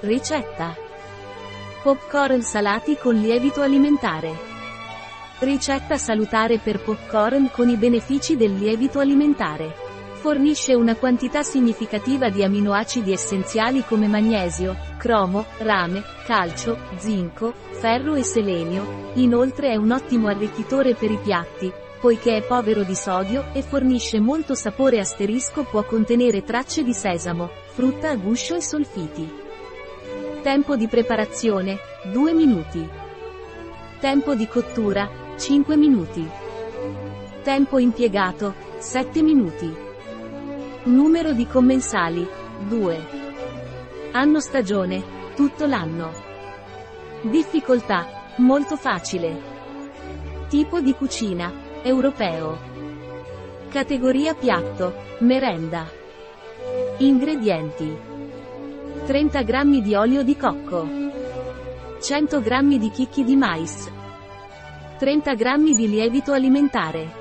Ricetta. Popcorn salati con lievito alimentare. Ricetta salutare per popcorn con i benefici del lievito alimentare. Fornisce una quantità significativa di aminoacidi essenziali come magnesio, cromo, rame, calcio, zinco, ferro e selenio. Inoltre è un ottimo arricchitore per i piatti, poiché è povero di sodio e fornisce molto sapore asterisco può contenere tracce di sesamo, frutta a guscio e solfiti. Tempo di preparazione, 2 minuti. Tempo di cottura, 5 minuti. Tempo impiegato, 7 minuti. Numero di commensali, 2. Anno stagione, tutto l'anno. Difficoltà, molto facile. Tipo di cucina, europeo. Categoria piatto, merenda. Ingredienti. 30 g di olio di cocco. 100 g di chicchi di mais. 30 g di lievito alimentare.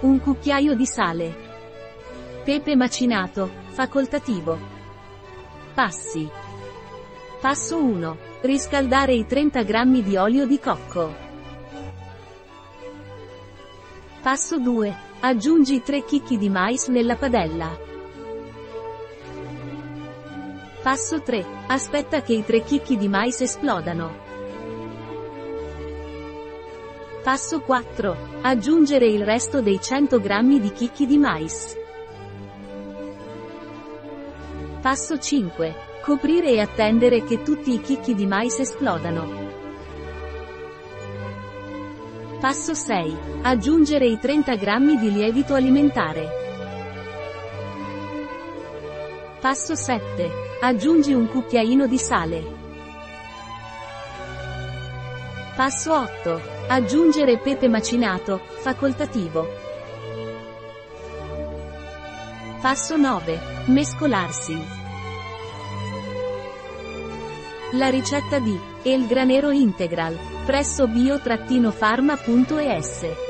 Un cucchiaio di sale. Pepe macinato, facoltativo. Passi. Passo 1. Riscaldare i 30 g di olio di cocco. Passo 2. Aggiungi 3 chicchi di mais nella padella. Passo 3. Aspetta che i tre chicchi di mais esplodano. Passo 4. Aggiungere il resto dei 100 g di chicchi di mais. Passo 5. Coprire e attendere che tutti i chicchi di mais esplodano. Passo 6. Aggiungere i 30 g di lievito alimentare. Passo 7. Aggiungi un cucchiaino di sale. Passo 8. Aggiungere pepe macinato, facoltativo. Passo 9. Mescolarsi. La ricetta di El Granero Integral presso bio-pharma.es